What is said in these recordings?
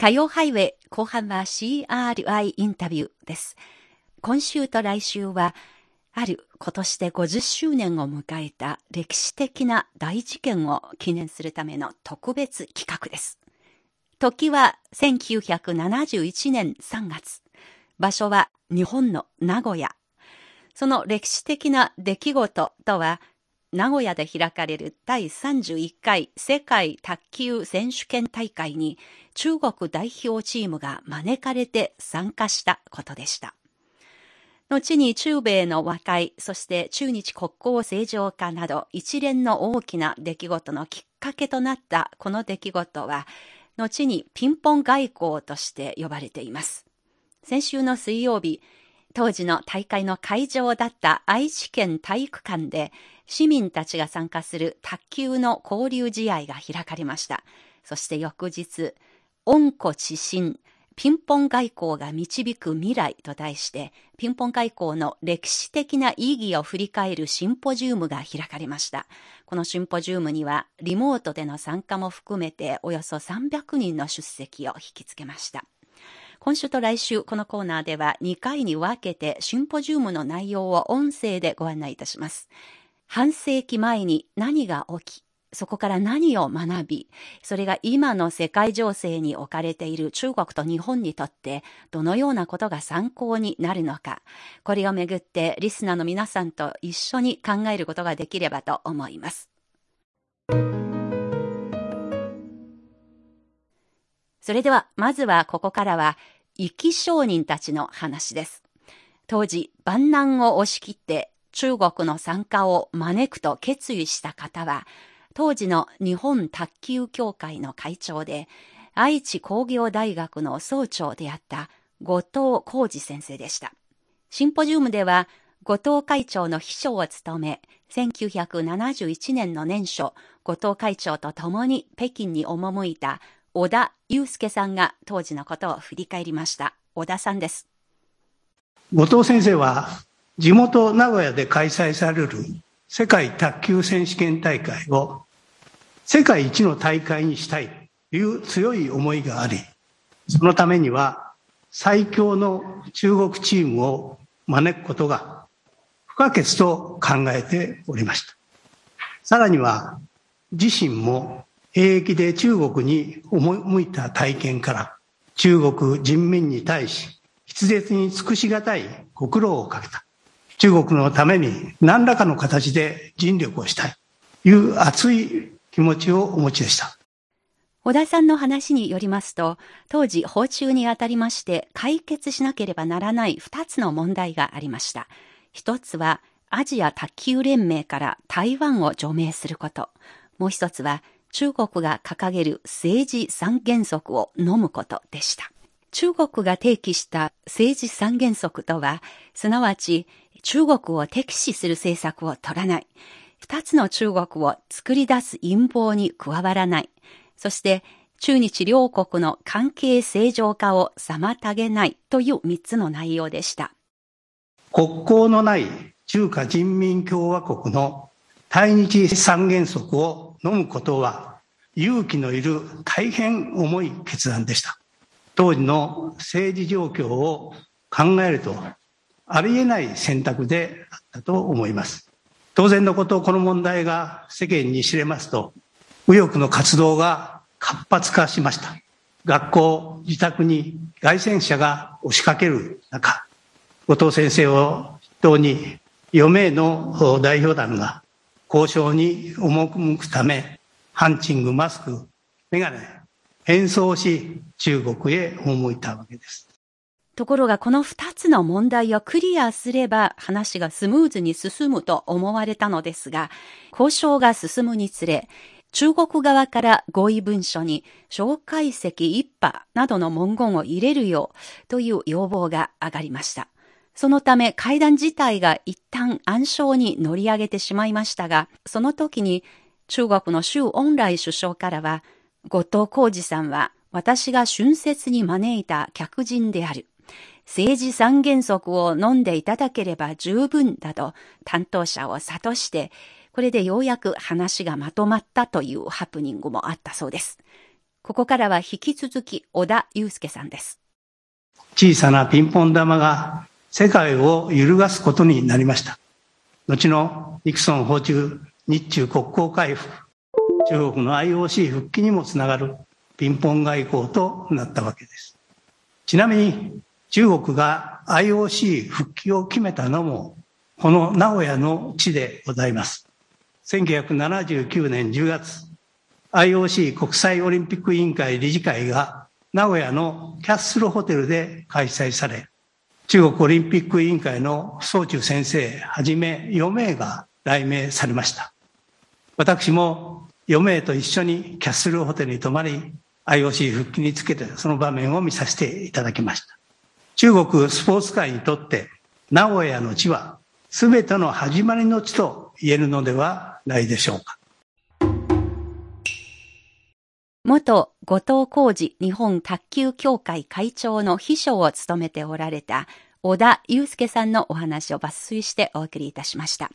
火曜ハイウェイ後半は CRI インタビューです。今週と来週は、ある今年で50周年を迎えた歴史的な大事件を記念するための特別企画です。時は1971年3月。場所は日本の名古屋。その歴史的な出来事とは、名古屋で開かれる第31回世界卓球選手権大会に中国代表チームが招かれて参加したことでした。後に中米の和解、そして中日国交正常化など一連の大きな出来事のきっかけとなったこの出来事は、後にピンポン外交として呼ばれています。先週の水曜日、当時の大会の会場だった愛知県体育館で市民たちが参加する卓球の交流試合が開かれました。そして翌日、温故知新、ピンポン外交が導く未来と題して、ピンポン外交の歴史的な意義を振り返るシンポジウムが開かれました。このシンポジウムには、リモートでの参加も含めておよそ300人の出席を引きつけました。今週と来週、このコーナーでは2回に分けてシンポジウムの内容を音声でご案内いたします。半世紀前に何が起き、そこから何を学び、それが今の世界情勢に置かれている中国と日本にとってどのようなことが参考になるのか、これをめぐってリスナーの皆さんと一緒に考えることができればと思います。それでは、まずはここからは、生き商人たちの話です。当時、万難を押し切って中国の参加を招くと決意した方は、当時の日本卓球協会の会長で、愛知工業大学の総長であった後藤浩二先生でした。シンポジウムでは、後藤会長の秘書を務め、1971年の年初、後藤会長と共に北京に赴いた小田祐介さんが当時のことを振り返りました。小田さんです。後藤先生は、地元名古屋で開催される世界卓球選手権大会を世界一の大会にしたいという強い思いがあり、そのためには最強の中国チームを招くことが不可欠と考えておりました。さらには自身も兵役で中国に赴いた体験から中国人民に対し筆舌に尽くしがたいご苦労をかけた。中国のために何らかの形で尽力をしたいという熱い気持ちをお持ちでした。小田さんの話によりますと、当時訪中にあたりまして解決しなければならない二つの問題がありました。一つはアジア卓球連盟から台湾を除名すること。もう一つは中国が掲げる政治三原則を飲むことでした。中国が提起した政治三原則とは、すなわち中国を敵視する政策を取らない。二つの中国を作り出す陰謀に加わらない。そして、中日両国の関係正常化を妨げないという三つの内容でした。国交のない中華人民共和国の対日三原則を飲むことは勇気のいる大変重い決断でした。当時の政治状況を考えるとありえない選択であったと思います。当然のこと、この問題が世間に知れますと、右翼の活動が活発化しました。学校、自宅に外戦者が押しかける中、後藤先生を筆頭に4名の代表団が交渉に赴くため、ハンチング、マスク、メガネ、変装し中国へ赴いたわけです。ところがこの二つの問題をクリアすれば話がスムーズに進むと思われたのですが、交渉が進むにつれ、中国側から合意文書に蒋介石一派などの文言を入れるようという要望が上がりました。そのため会談自体が一旦暗礁に乗り上げてしまいましたが、その時に中国の周恩来首相からは、後藤浩二さんは私が春節に招いた客人である。政治三原則を飲んでいただければ十分だと担当者を諭して、これでようやく話がまとまったというハプニングもあったそうです。ここからは引き続き小田祐介さんです。小さなピンポン玉が世界を揺るがすことになりました。後のニクソン訪中日中国交回復、中国の IOC 復帰にもつながるピンポン外交となったわけです。ちなみに中国が IOC 復帰を決めたのもこの名古屋の地でございます。1979年10月、IOC 国際オリンピック委員会理事会が名古屋のキャッスルホテルで開催され、中国オリンピック委員会の総中先生はじめ4名が来名されました。私も4名と一緒にキャッスルホテルに泊まり、IOC 復帰につけてその場面を見させていただきました。中国スポーツ界にとって名古屋の地は全ての始まりの地と言えるのではないでしょうか。元後藤浩二日本卓球協会会長の秘書を務めておられた小田祐介さんのお話を抜粋してお送りいたしました。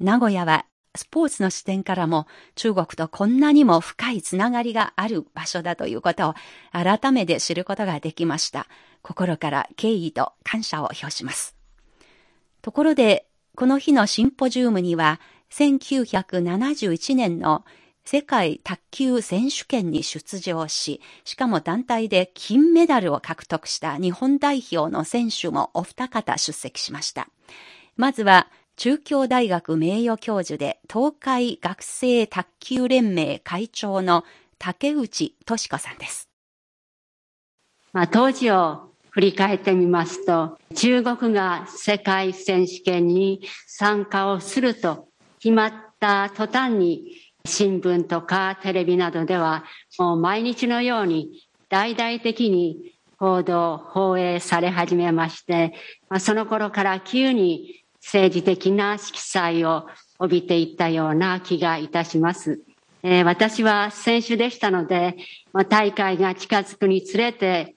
名古屋はスポーツの視点からも中国とこんなにも深いつながりがある場所だということを改めて知ることができました。心から敬意と感謝を表します。ところで、この日のシンポジウムには1971年の世界卓球選手権に出場し、しかも団体で金メダルを獲得した日本代表の選手もお二方出席しました。まずは、中京大学名誉教授で東海学生卓球連盟会長の竹内敏子さんです。まあ、当時を振り返ってみますと、中国が世界選手権に参加をすると決まった途端に新聞とかテレビなどではもう毎日のように大々的に報道、放映され始めまして、その頃から急に政治的な色彩を帯びていったような気がいたします。え、私は選手でしたので、大会が近づくにつれて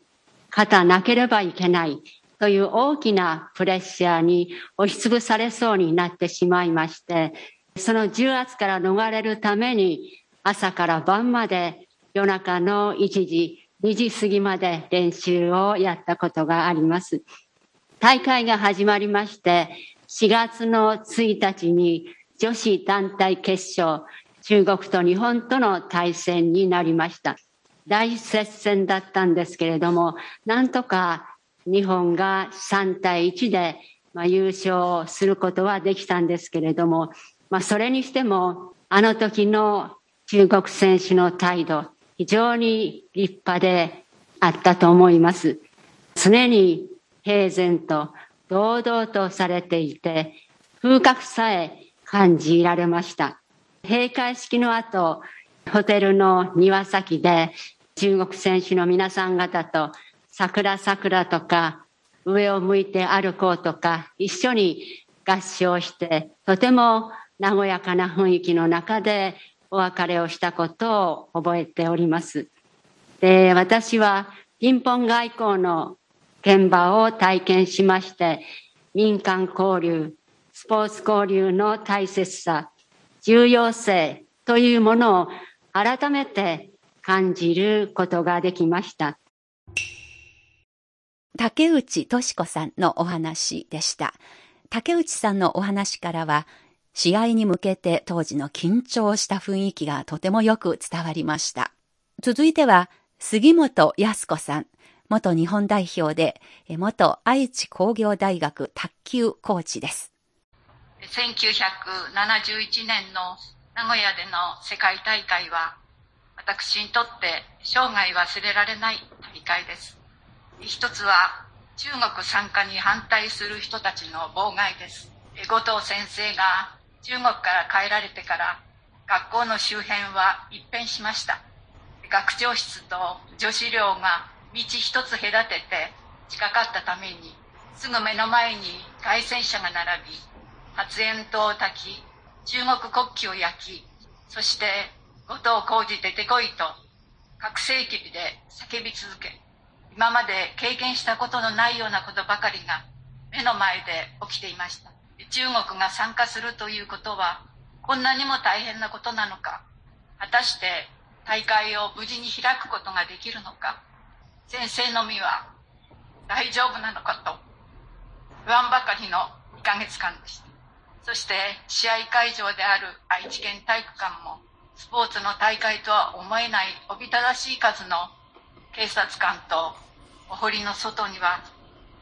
勝たなければいけないという大きなプレッシャーに押しつぶされそうになってしまいまして、その重圧から逃れるために朝から晩まで夜中の1時、2時過ぎまで練習をやったことがあります。大会が始まりまして、4月の1日に女子団体決勝、中国と日本との対戦になりました。大接戦だったんですけれども、なんとか日本が3対1で、まあ、優勝することはできたんですけれども、まあ、それにしても、あの時の中国選手の態度、非常に立派であったと思います。常に平然と堂々とされていて、風格さえ感じられました。閉会式の後、ホテルの庭先で中国選手の皆さん方と桜桜とか上を向いて歩こうとか一緒に合唱してとても和やかな雰囲気の中でお別れをしたことを覚えております。で、私はピンポン外交の現場を体験しまして、民間交流、スポーツ交流の大切さ、重要性というものを改めて感じることができました。竹内敏子さんのお話でした。竹内さんのお話からは、試合に向けて当時の緊張した雰囲気がとてもよく伝わりました。続いては、杉本康子さん、元日本代表で、元愛知工業大学卓球コーチです。1971年の名古屋での世界大会は、私にとって生涯忘れられない大会です。一つは、中国参加に反対する人たちの妨害です。後藤先生が中国から帰られてから学校の周辺は一変しました学長室と女子寮が道一つ隔てて近かったためにすぐ目の前に凱旋車が並び発煙筒を焚き中国国旗を焼きそして後藤浩二出てこいと拡声機で叫び続け今まで経験したことのないようなことばかりが目の前で起きていました中国が参加するということはこんなにも大変なことなのか果たして大会を無事に開くことができるのか、先生の身は大丈夫なのかと、不安ばかりの2ヶ月間でした。そして試合会場である愛知県体育館も、スポーツの大会とは思えないおびただしい数の警察官とお堀の外には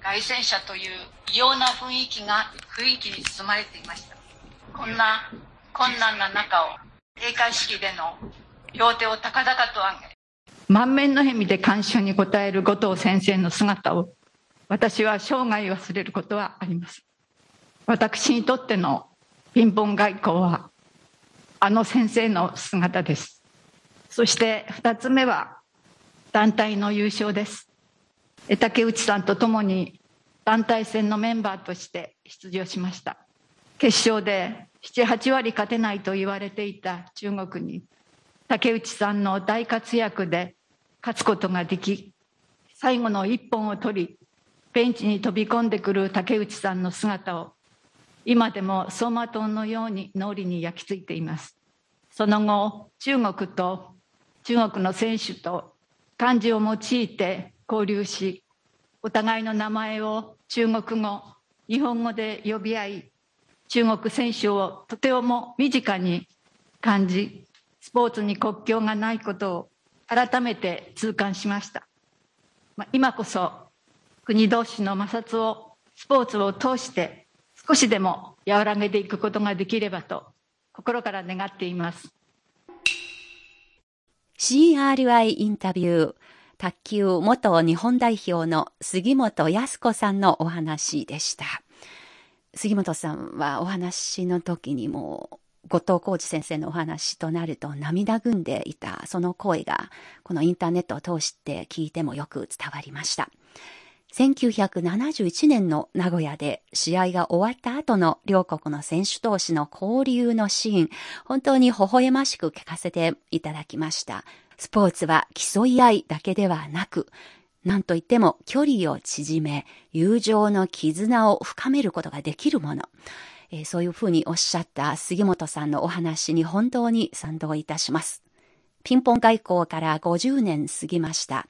凱旋者という異様な雰囲気が雰囲気に包まれていました。こんな困難な中を閉会式での両手を高々と上げ、満面の笑みで感謝に応える後藤先生の姿を私は生涯忘れることはあります。私にとってのピンポン外交はあの先生の姿です。そして二つ目は団体の優勝です。竹内さんと共に団体戦のメンバーとして出場しました。決勝で7、8割勝てないと言われていた中国に竹内さんの大活躍で勝つことができ、最後の一本を取り、ベンチに飛び込んでくる竹内さんの姿を、今でも走馬灯のように脳裏に焼き付いています。その後、中国と、中国の選手と漢字を用いて交流し、お互いの名前を中国語、日本語で呼び合い、中国選手をとても身近に感じ、スポーツに国境がないことを改めて痛感しました。まあ今こそ国同士の摩擦をスポーツを通して少しでも和らげていくことができればと心から願っています。CRI インタビュー卓球元日本代表の杉本康子さんのお話でした。杉本さんはお話の時にも後藤浩二先生のお話となると涙ぐんでいたその声がこのインターネットを通して聞いてもよく伝わりました。1971年の名古屋で試合が終わった後の両国の選手同士の交流のシーン、本当に微笑ましく聞かせていただきました。スポーツは競い合いだけではなく、何と言っても距離を縮め、友情の絆を深めることができるもの。えー、そういうふうにおっしゃった杉本さんのお話に本当に賛同いたします。ピンポン外交から50年過ぎました。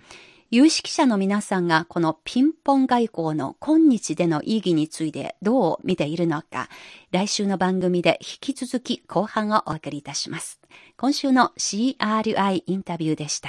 有識者の皆さんがこのピンポン外交の今日での意義についてどう見ているのか、来週の番組で引き続き後半をお送りいたします。今週の CRI インタビューでした。